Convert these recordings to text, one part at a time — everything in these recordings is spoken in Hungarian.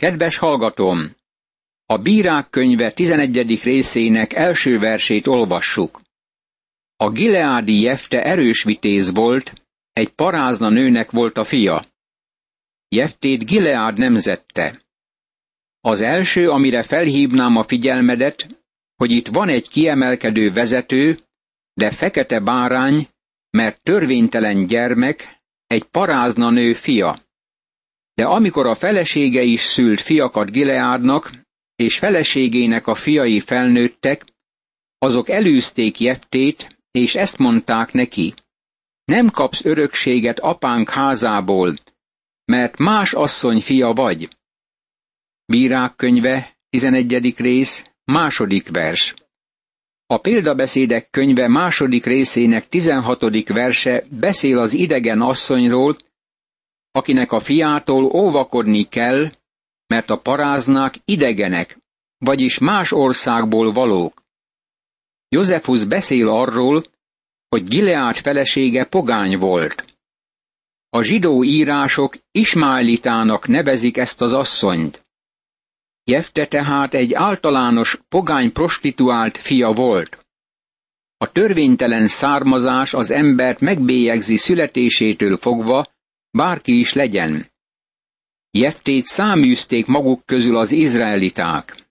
Kedves hallgatóm! A Bírák könyve 11. részének első versét olvassuk. A Gileádi Jefte erős vitéz volt, egy parázna nőnek volt a fia. Jeftét Gileád nemzette. Az első, amire felhívnám a figyelmedet, hogy itt van egy kiemelkedő vezető, de fekete bárány, mert törvénytelen gyermek, egy parázna nő fia. De amikor a felesége is szült fiakat Gileádnak, és feleségének a fiai felnőttek, azok elűzték Jeftét, és ezt mondták neki. Nem kapsz örökséget apánk házából, mert más asszony fia vagy. Bírák könyve, 11. rész, második vers. A példabeszédek könyve második részének 16. verse beszél az idegen asszonyról, akinek a fiától óvakodni kell, mert a paráznák idegenek, vagyis más országból valók. Józefus beszél arról, hogy Gileát felesége pogány volt. A zsidó írások Ismálitának nevezik ezt az asszonyt. Jefte tehát egy általános pogány prostituált fia volt. A törvénytelen származás az embert megbélyegzi születésétől fogva, bárki is legyen. Jeftét száműzték maguk közül az izraeliták.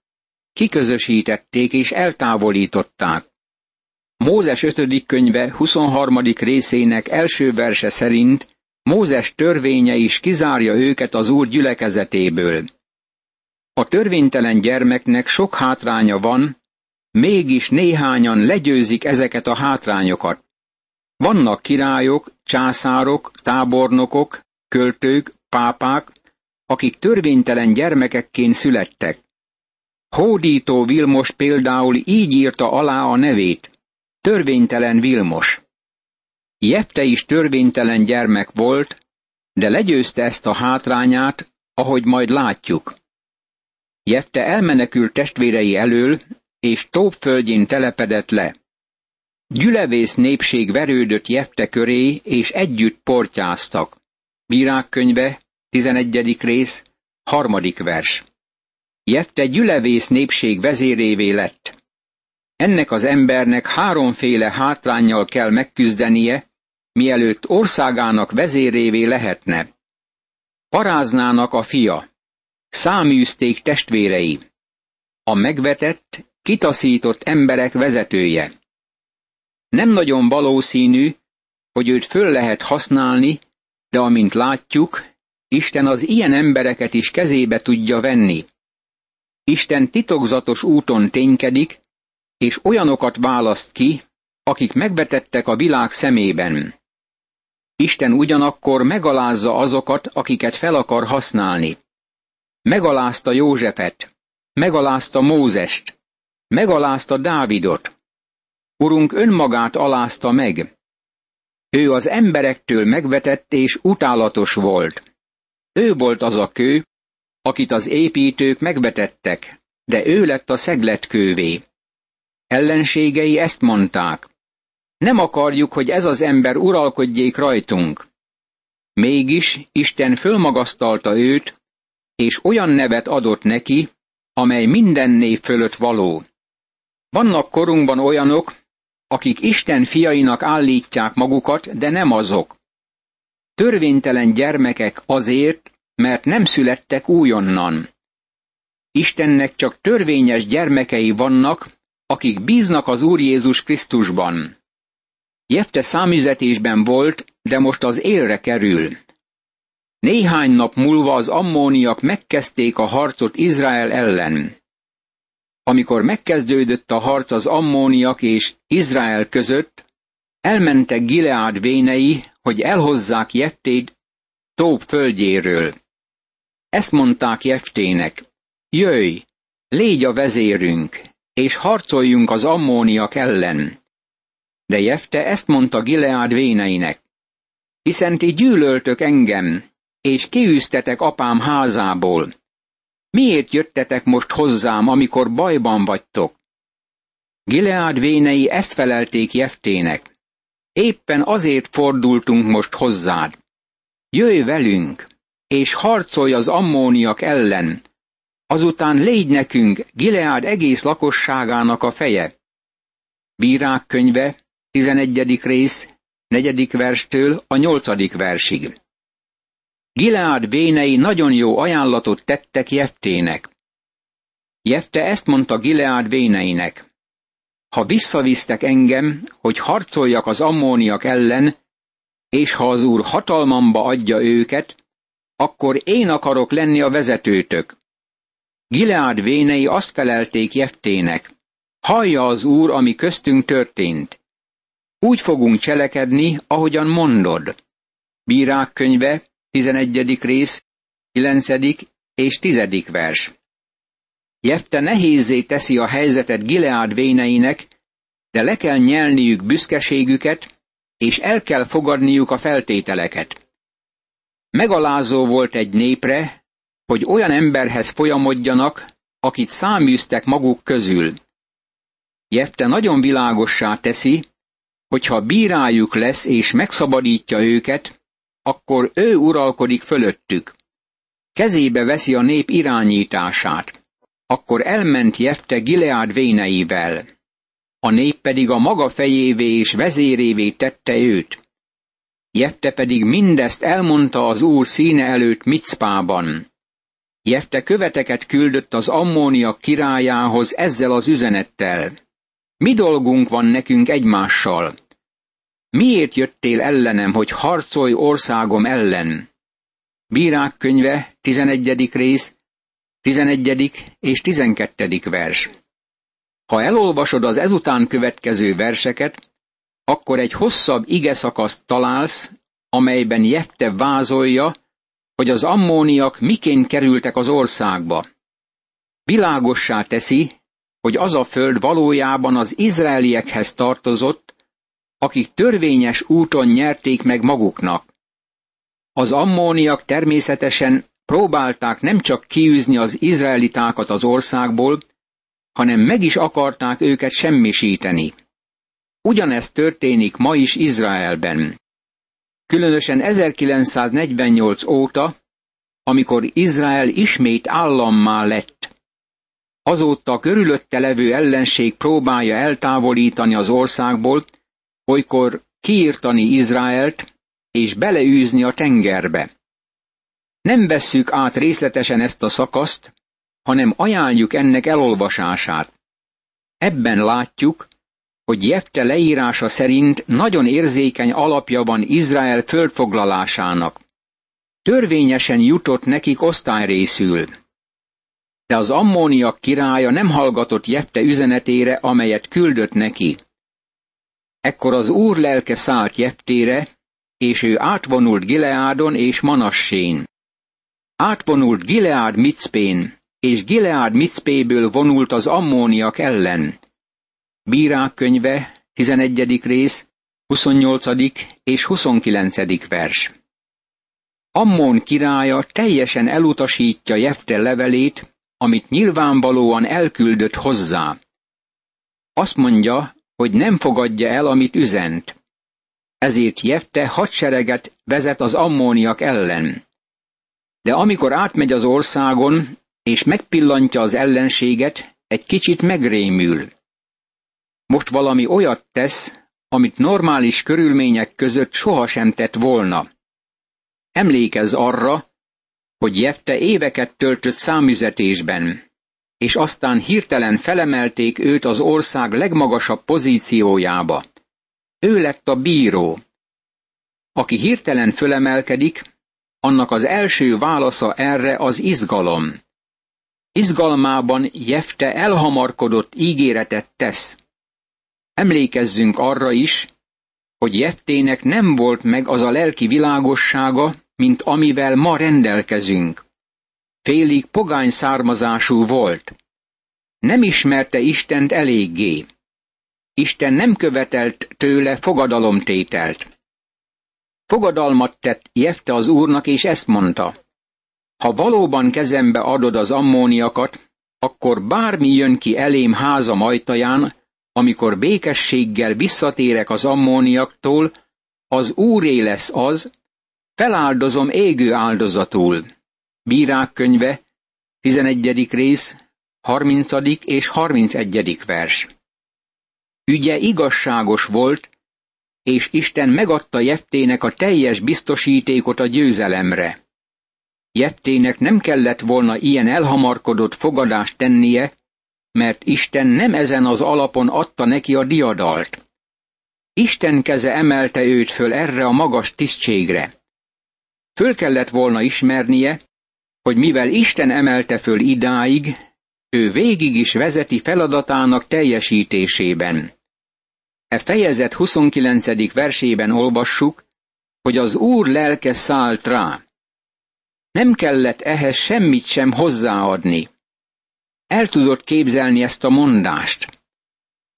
Kiközösítették és eltávolították. Mózes 5. könyve 23. részének első verse szerint Mózes törvénye is kizárja őket az úr gyülekezetéből. A törvénytelen gyermeknek sok hátránya van, mégis néhányan legyőzik ezeket a hátrányokat. Vannak királyok, császárok, tábornokok, költők, pápák, akik törvénytelen gyermekekként születtek. Hódító Vilmos például így írta alá a nevét. Törvénytelen Vilmos. Jefte is törvénytelen gyermek volt, de legyőzte ezt a hátrányát, ahogy majd látjuk. Jefte elmenekült testvérei elől, és Tóp telepedett le. Gyülevész népség verődött Jefte köré, és együtt portyáztak. Bírák könyve, 11. rész, harmadik vers. Jefte gyülevész népség vezérévé lett. Ennek az embernek háromféle hátrányjal kell megküzdenie, mielőtt országának vezérévé lehetne. Paráznának a fia, száműzték testvérei, a megvetett, kitaszított emberek vezetője. Nem nagyon valószínű, hogy őt föl lehet használni, de amint látjuk, Isten az ilyen embereket is kezébe tudja venni. Isten titokzatos úton ténykedik, és olyanokat választ ki, akik megvetettek a világ szemében. Isten ugyanakkor megalázza azokat, akiket fel akar használni. Megalázta Józsefet, megalázta Mózest, megalázta Dávidot. Urunk önmagát alázta meg. Ő az emberektől megvetett és utálatos volt. Ő volt az a kő, akit az építők megvetettek, de ő lett a szegletkővé. Ellenségei ezt mondták. Nem akarjuk, hogy ez az ember uralkodjék rajtunk. Mégis Isten fölmagasztalta őt, és olyan nevet adott neki, amely minden név fölött való. Vannak korunkban olyanok, akik Isten fiainak állítják magukat, de nem azok. Törvénytelen gyermekek azért, mert nem születtek újonnan. Istennek csak törvényes gyermekei vannak, akik bíznak az Úr Jézus Krisztusban. Jefte számüzetésben volt, de most az élre kerül. Néhány nap múlva az ammóniak megkezdték a harcot Izrael ellen. Amikor megkezdődött a harc az ammóniak és Izrael között, elmentek Gileád vénei, hogy elhozzák Jeftét Tóp földjéről. Ezt mondták Jeftének, jöjj, légy a vezérünk, és harcoljunk az ammóniak ellen. De Jefte ezt mondta Gileád véneinek, hiszen ti gyűlöltök engem, és kiűztetek apám házából. Miért jöttetek most hozzám, amikor bajban vagytok? Gileád vénei ezt felelték Jeftének. Éppen azért fordultunk most hozzád. Jöjj velünk, és harcolj az ammóniak ellen, azután légy nekünk Gileád egész lakosságának a feje. Bírák könyve, 11. rész, 4. verstől a 8. versig. Gileád bénei nagyon jó ajánlatot tettek Jeftének. Jefte ezt mondta Gileád véneinek. Ha visszavisztek engem, hogy harcoljak az ammóniak ellen, és ha az úr hatalmamba adja őket, akkor én akarok lenni a vezetőtök. Gileád vénei azt felelték Jeftének. Hallja az úr, ami köztünk történt. Úgy fogunk cselekedni, ahogyan mondod. Bírák könyve, 11. rész, 9. és 10. vers. Jefte nehézé teszi a helyzetet Gileád véneinek, de le kell nyelniük büszkeségüket, és el kell fogadniuk a feltételeket. Megalázó volt egy népre, hogy olyan emberhez folyamodjanak, akit száműztek maguk közül. Jefte nagyon világossá teszi, hogyha bírájuk lesz és megszabadítja őket, akkor ő uralkodik fölöttük. Kezébe veszi a nép irányítását. Akkor elment Jefte Gileád véneivel. A nép pedig a maga fejévé és vezérévé tette őt. Jefte pedig mindezt elmondta az úr színe előtt Micpában. Jefte követeket küldött az ammóniak királyához ezzel az üzenettel. Mi dolgunk van nekünk egymással? Miért jöttél ellenem, hogy harcolj országom ellen? Bírák könyve, 11. rész, 11. és 12. vers. Ha elolvasod az ezután következő verseket, akkor egy hosszabb ige szakaszt találsz, amelyben Jefte vázolja, hogy az ammóniak miként kerültek az országba. Világossá teszi, hogy az a föld valójában az izraeliekhez tartozott, akik törvényes úton nyerték meg maguknak. Az ammóniak természetesen próbálták nem csak kiűzni az izraelitákat az országból, hanem meg is akarták őket semmisíteni. Ugyanezt történik ma is Izraelben. Különösen 1948 óta, amikor Izrael ismét állammá lett. Azóta a körülötte levő ellenség próbálja eltávolítani az országból, olykor kiírtani Izraelt és beleűzni a tengerbe. Nem vesszük át részletesen ezt a szakaszt, hanem ajánljuk ennek elolvasását. Ebben látjuk, hogy Jefte leírása szerint nagyon érzékeny alapja van Izrael földfoglalásának. Törvényesen jutott nekik osztályrészül. De az ammóniak királya nem hallgatott Jefte üzenetére, amelyet küldött neki. Ekkor az úr lelke szállt Jeftére, és ő átvonult Gileádon és Manassén. Átvonult Gileád Micpén, és Gileád Micpéből vonult az ammóniak ellen. Bírák könyve, 11. rész, 28. és 29. vers. Ammon királya teljesen elutasítja Jefte levelét, amit nyilvánvalóan elküldött hozzá. Azt mondja, hogy nem fogadja el, amit üzent. Ezért Jefte hadsereget vezet az ammóniak ellen. De amikor átmegy az országon, és megpillantja az ellenséget, egy kicsit megrémül. Most valami olyat tesz, amit normális körülmények között sohasem tett volna. Emlékezz arra, hogy Jefte éveket töltött számüzetésben, és aztán hirtelen felemelték őt az ország legmagasabb pozíciójába. Ő lett a bíró. Aki hirtelen fölemelkedik, annak az első válasza erre az izgalom. Izgalmában Jefte elhamarkodott ígéretet tesz. Emlékezzünk arra is, hogy Jeftének nem volt meg az a lelki világossága, mint amivel ma rendelkezünk. Félig pogány származású volt. Nem ismerte Istent eléggé. Isten nem követelt tőle fogadalomtételt. Fogadalmat tett Jefte az úrnak, és ezt mondta. Ha valóban kezembe adod az ammóniakat, akkor bármi jön ki elém házam ajtaján, amikor békességgel visszatérek az ammóniaktól, az úré lesz az, feláldozom égő áldozatul. Bírák könyve, 11. rész, 30. és 31. vers. Ügye igazságos volt, és Isten megadta Jeftének a teljes biztosítékot a győzelemre. Jeftének nem kellett volna ilyen elhamarkodott fogadást tennie, mert Isten nem ezen az alapon adta neki a diadalt. Isten keze emelte őt föl erre a magas tisztségre. Föl kellett volna ismernie, hogy mivel Isten emelte föl idáig, ő végig is vezeti feladatának teljesítésében. E fejezet 29. versében olvassuk, hogy az Úr lelke szállt rá. Nem kellett ehhez semmit sem hozzáadni. El tudott képzelni ezt a mondást.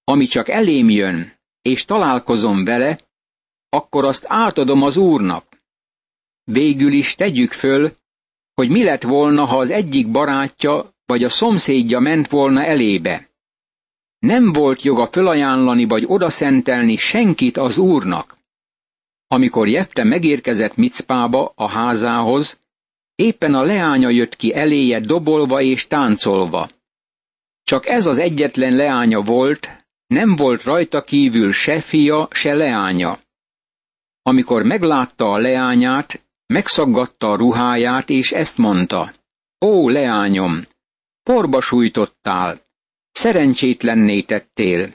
Ami csak elém jön, és találkozom vele, akkor azt átadom az Úrnak. Végül is tegyük föl, hogy mi lett volna, ha az egyik barátja vagy a szomszédja ment volna elébe. Nem volt joga fölajánlani vagy odaszentelni senkit az úrnak. Amikor Jefte megérkezett Micpába a házához, éppen a leánya jött ki eléje dobolva és táncolva. Csak ez az egyetlen leánya volt, nem volt rajta kívül se fia, se leánya. Amikor meglátta a leányát, megszaggatta a ruháját, és ezt mondta. Ó, leányom, porba sújtottál, szerencsétlenné tettél,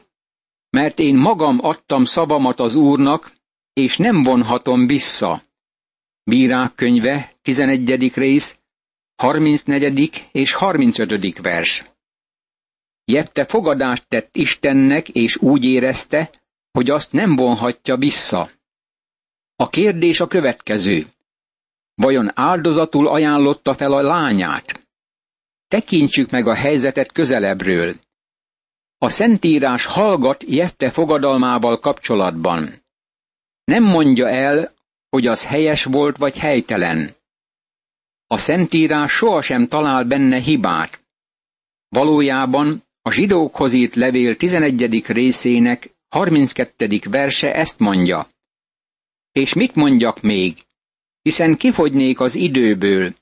mert én magam adtam szavamat az Úrnak, és nem vonhatom vissza. Bírák könyve, 11. rész, 34. és 35. vers. Jepte fogadást tett Istennek, és úgy érezte, hogy azt nem vonhatja vissza. A kérdés a következő. Vajon áldozatul ajánlotta fel a lányát? Tekintsük meg a helyzetet közelebbről. A Szentírás hallgat Jefte fogadalmával kapcsolatban. Nem mondja el, hogy az helyes volt vagy helytelen. A Szentírás sohasem talál benne hibát. Valójában a zsidókhoz írt levél 11. részének 32. verse ezt mondja. És mit mondjak még? Hiszen kifogynék az időből,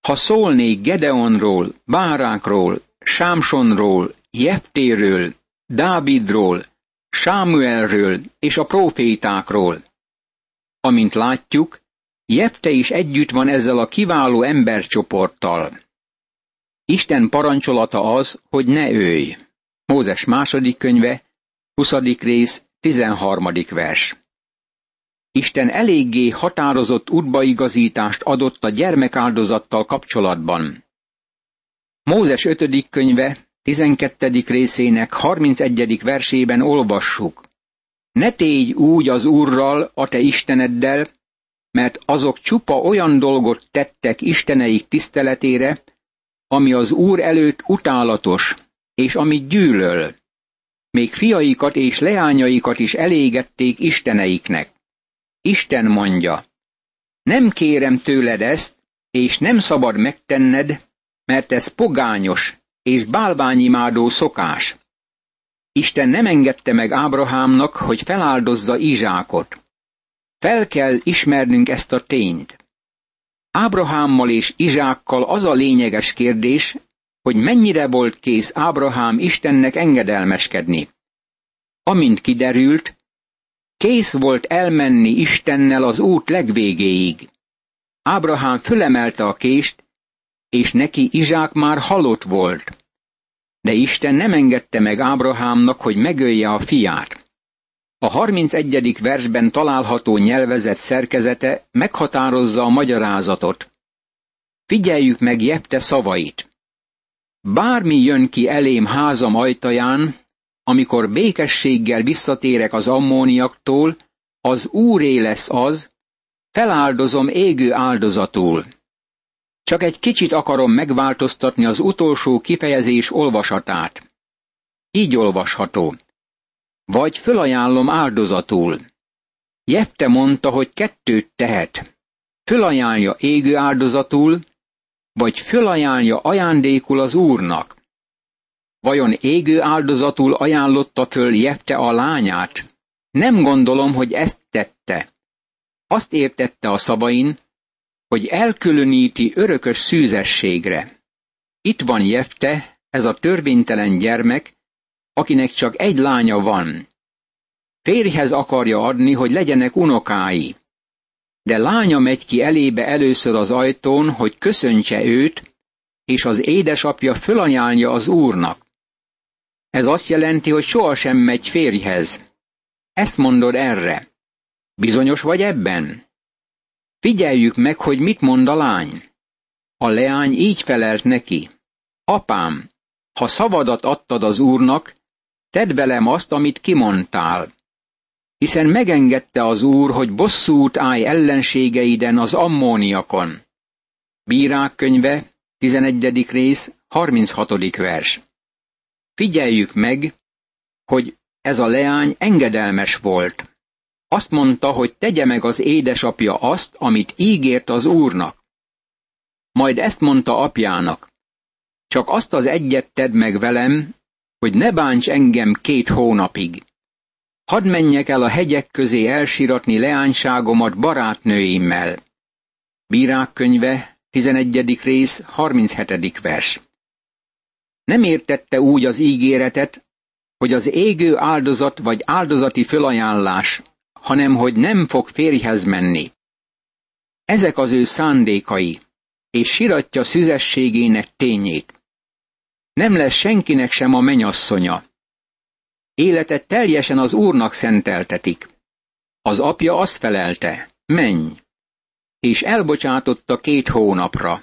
ha szólnék Gedeonról, Bárákról, Sámsonról, Jeftéről, Dávidról, Sámuelről és a profétákról. Amint látjuk, Jefte is együtt van ezzel a kiváló embercsoporttal. Isten parancsolata az, hogy ne őj. Mózes második könyve, 20. rész, 13. vers. Isten eléggé határozott útbaigazítást adott a gyermekáldozattal kapcsolatban. Mózes 5. könyve 12. részének 31. versében olvassuk. Ne tégy úgy az Úrral, a te Isteneddel, mert azok csupa olyan dolgot tettek Isteneik tiszteletére, ami az Úr előtt utálatos, és amit gyűlöl. Még fiaikat és leányaikat is elégették isteneiknek. Isten mondja, nem kérem tőled ezt, és nem szabad megtenned, mert ez pogányos és bálványimádó szokás. Isten nem engedte meg Ábrahámnak, hogy feláldozza Izsákot. Fel kell ismernünk ezt a tényt. Ábrahámmal és Izsákkal az a lényeges kérdés, hogy mennyire volt kész Ábrahám Istennek engedelmeskedni. Amint kiderült, kész volt elmenni Istennel az út legvégéig. Ábrahám fölemelte a kést, és neki Izsák már halott volt. De Isten nem engedte meg Ábrahámnak, hogy megölje a fiát. A 31. versben található nyelvezet szerkezete meghatározza a magyarázatot. Figyeljük meg Jepte szavait. Bármi jön ki elém házam ajtaján, amikor békességgel visszatérek az ammóniaktól, az úré lesz az, feláldozom égő áldozatul. Csak egy kicsit akarom megváltoztatni az utolsó kifejezés olvasatát. Így olvasható. Vagy fölajánlom áldozatul. Jefte mondta, hogy kettőt tehet. Fölajánlja égő áldozatul, vagy fölajánlja ajándékul az úrnak. Vajon égő áldozatul ajánlotta föl Jefte a lányát? Nem gondolom, hogy ezt tette. Azt értette a szavain, hogy elkülöníti örökös szűzességre. itt van Jefte, ez a törvénytelen gyermek, akinek csak egy lánya van. Férjhez akarja adni, hogy legyenek unokái. De lánya megy ki elébe először az ajtón, hogy köszöntse őt, és az édesapja fölanyálja az úrnak. Ez azt jelenti, hogy sohasem megy férjhez. Ezt mondod erre. Bizonyos vagy ebben? Figyeljük meg, hogy mit mond a lány. A leány így felelt neki. Apám, ha szavadat adtad az úrnak, tedd velem azt, amit kimondtál. Hiszen megengedte az úr, hogy bosszút állj ellenségeiden az ammóniakon. Bírák könyve, 11. rész, 36. vers. Figyeljük meg, hogy ez a leány engedelmes volt. Azt mondta, hogy tegye meg az édesapja azt, amit ígért az úrnak. Majd ezt mondta apjának. Csak azt az egyet tedd meg velem, hogy ne bánts engem két hónapig. Hadd menjek el a hegyek közé elsiratni leányságomat barátnőimmel. Bírák könyve, 11. rész, 37. vers. Nem értette úgy az ígéretet, hogy az égő áldozat vagy áldozati fölajánlás, hanem hogy nem fog férjhez menni. Ezek az ő szándékai, és siratja szüzességének tényét. Nem lesz senkinek sem a menyasszonya. Életet teljesen az Úrnak szenteltetik. Az apja azt felelte, menj, és elbocsátotta két hónapra.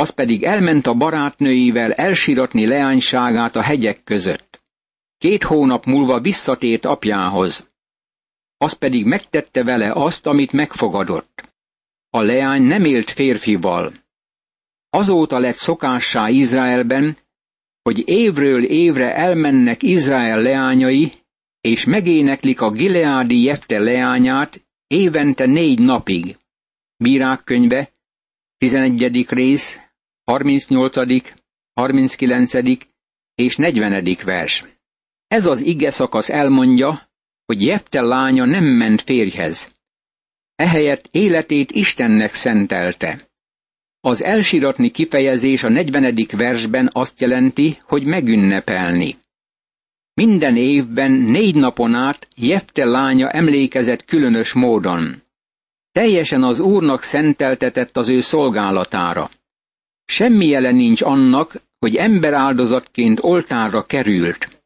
Az pedig elment a barátnőivel elsiratni leányságát a hegyek között. Két hónap múlva visszatért apjához. Az pedig megtette vele azt, amit megfogadott. A leány nem élt férfival. Azóta lett szokássá Izraelben, hogy évről évre elmennek Izrael leányai, és megéneklik a Gileádi Jefte leányát évente négy napig. Bírák könyve, 11. rész, 38., 39. és 40. vers. Ez az ige szakasz elmondja, hogy Jefte lánya nem ment férjhez. Ehelyett életét Istennek szentelte. Az elsiratni kifejezés a 40. versben azt jelenti, hogy megünnepelni. Minden évben négy napon át Jefte lánya emlékezett különös módon. Teljesen az Úrnak szenteltetett az ő szolgálatára. Semmi jele nincs annak, hogy emberáldozatként oltárra került.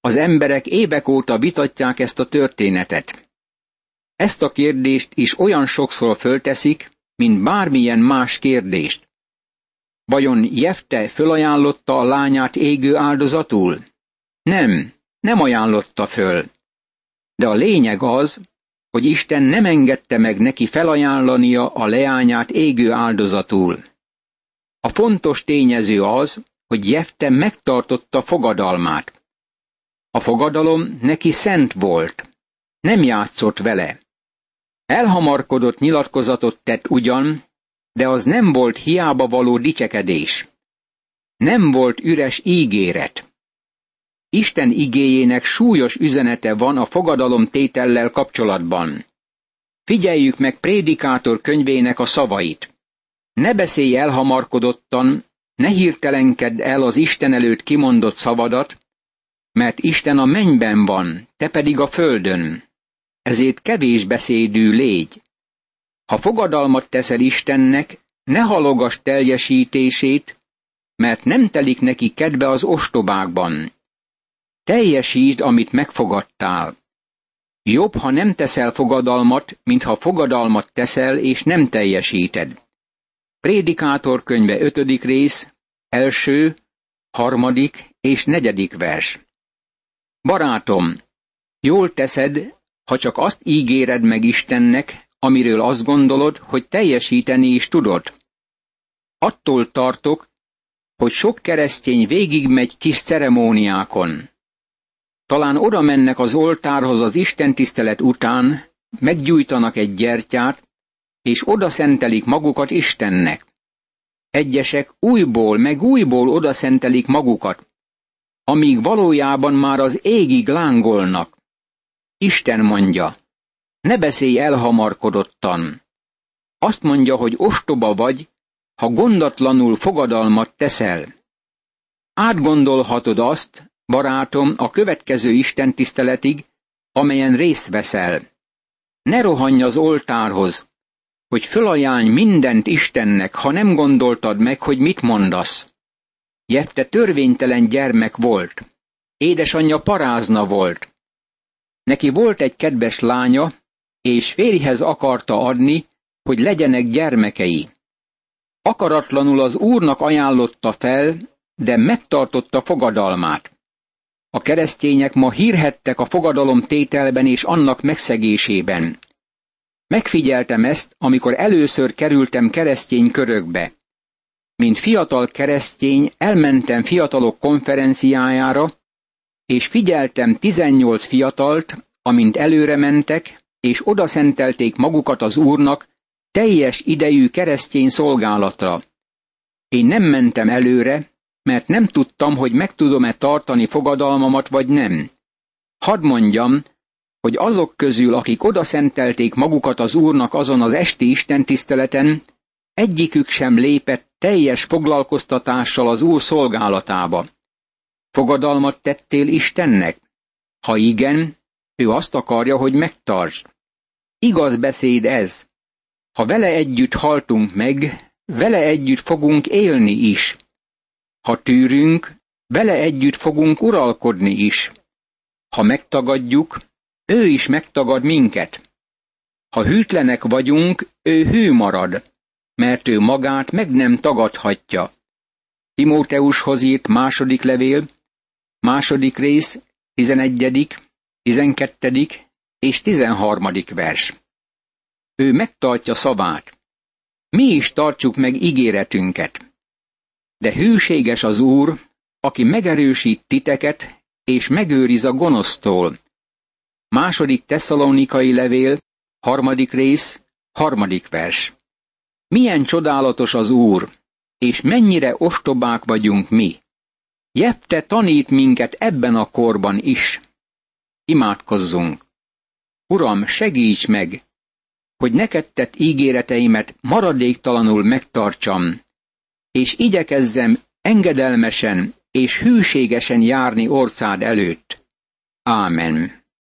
Az emberek évek óta vitatják ezt a történetet. Ezt a kérdést is olyan sokszor fölteszik, mint bármilyen más kérdést. Vajon Jefte fölajánlotta a lányát égő áldozatul? Nem, nem ajánlotta föl. De a lényeg az, hogy Isten nem engedte meg neki felajánlania a leányát égő áldozatul. Fontos tényező az, hogy Jefte megtartotta fogadalmát. A fogadalom neki szent volt. Nem játszott vele. Elhamarkodott nyilatkozatot tett ugyan, de az nem volt hiába való dicsekedés. Nem volt üres ígéret. Isten igéjének súlyos üzenete van a fogadalom tétellel kapcsolatban. Figyeljük meg prédikátor könyvének a szavait. Ne beszélj elhamarkodottan, ne hirtelenkedd el az Isten előtt kimondott szavadat, mert Isten a mennyben van, te pedig a földön ezért kevés beszédű légy. Ha fogadalmat teszel Istennek, ne halogass teljesítését, mert nem telik neki kedve az ostobákban. Teljesítsd, amit megfogadtál. Jobb, ha nem teszel fogadalmat, mint ha fogadalmat teszel és nem teljesíted. Prédikátor könyve 5. rész, első, harmadik és negyedik vers. Barátom, jól teszed, ha csak azt ígéred meg Istennek, amiről azt gondolod, hogy teljesíteni is tudod. Attól tartok, hogy sok keresztény végigmegy kis ceremóniákon. Talán oda mennek az oltárhoz az Isten tisztelet után, meggyújtanak egy gyertyát, és oda szentelik magukat Istennek. Egyesek újból meg újból oda szentelik magukat, amíg valójában már az égig lángolnak. Isten mondja, ne beszélj elhamarkodottan. Azt mondja, hogy ostoba vagy, ha gondatlanul fogadalmat teszel. Átgondolhatod azt, barátom, a következő Isten tiszteletig, amelyen részt veszel. Ne rohanj az oltárhoz, hogy fölajánlj mindent Istennek, ha nem gondoltad meg, hogy mit mondasz. Jefte törvénytelen gyermek volt. Édesanyja parázna volt. Neki volt egy kedves lánya, és férjhez akarta adni, hogy legyenek gyermekei. Akaratlanul az úrnak ajánlotta fel, de megtartotta fogadalmát. A keresztények ma hírhettek a fogadalom tételben és annak megszegésében. Megfigyeltem ezt, amikor először kerültem keresztény körökbe. Mint fiatal keresztény elmentem fiatalok konferenciájára, és figyeltem 18 fiatalt, amint előre mentek, és odaszentelték magukat az Úrnak teljes idejű keresztény szolgálatra. Én nem mentem előre, mert nem tudtam, hogy meg tudom-e tartani fogadalmamat vagy nem. Hadd mondjam, hogy azok közül, akik odaszentelték magukat az Úrnak azon az esti istentiszteleten, egyikük sem lépett teljes foglalkoztatással az Úr szolgálatába. Fogadalmat tettél Istennek? Ha igen, ő azt akarja, hogy megtartsd. Igaz beszéd ez. Ha vele együtt haltunk meg, vele együtt fogunk élni is. Ha tűrünk, vele együtt fogunk uralkodni is. Ha megtagadjuk, ő is megtagad minket. Ha hűtlenek vagyunk, ő hű marad, mert ő magát meg nem tagadhatja. Timóteushoz írt második levél, második rész, tizenegyedik, tizenkettedik és tizenharmadik vers. Ő megtartja szavát. Mi is tartsuk meg ígéretünket. De hűséges az Úr, aki megerősít titeket, és megőriz a gonosztól. Második tesszalonikai levél, harmadik rész, harmadik vers. Milyen csodálatos az Úr, és mennyire ostobák vagyunk mi. Jepte tanít minket ebben a korban is. Imádkozzunk. Uram, segíts meg, hogy neked tett ígéreteimet maradéktalanul megtartsam, és igyekezzem engedelmesen és hűségesen járni orcád előtt. Ámen.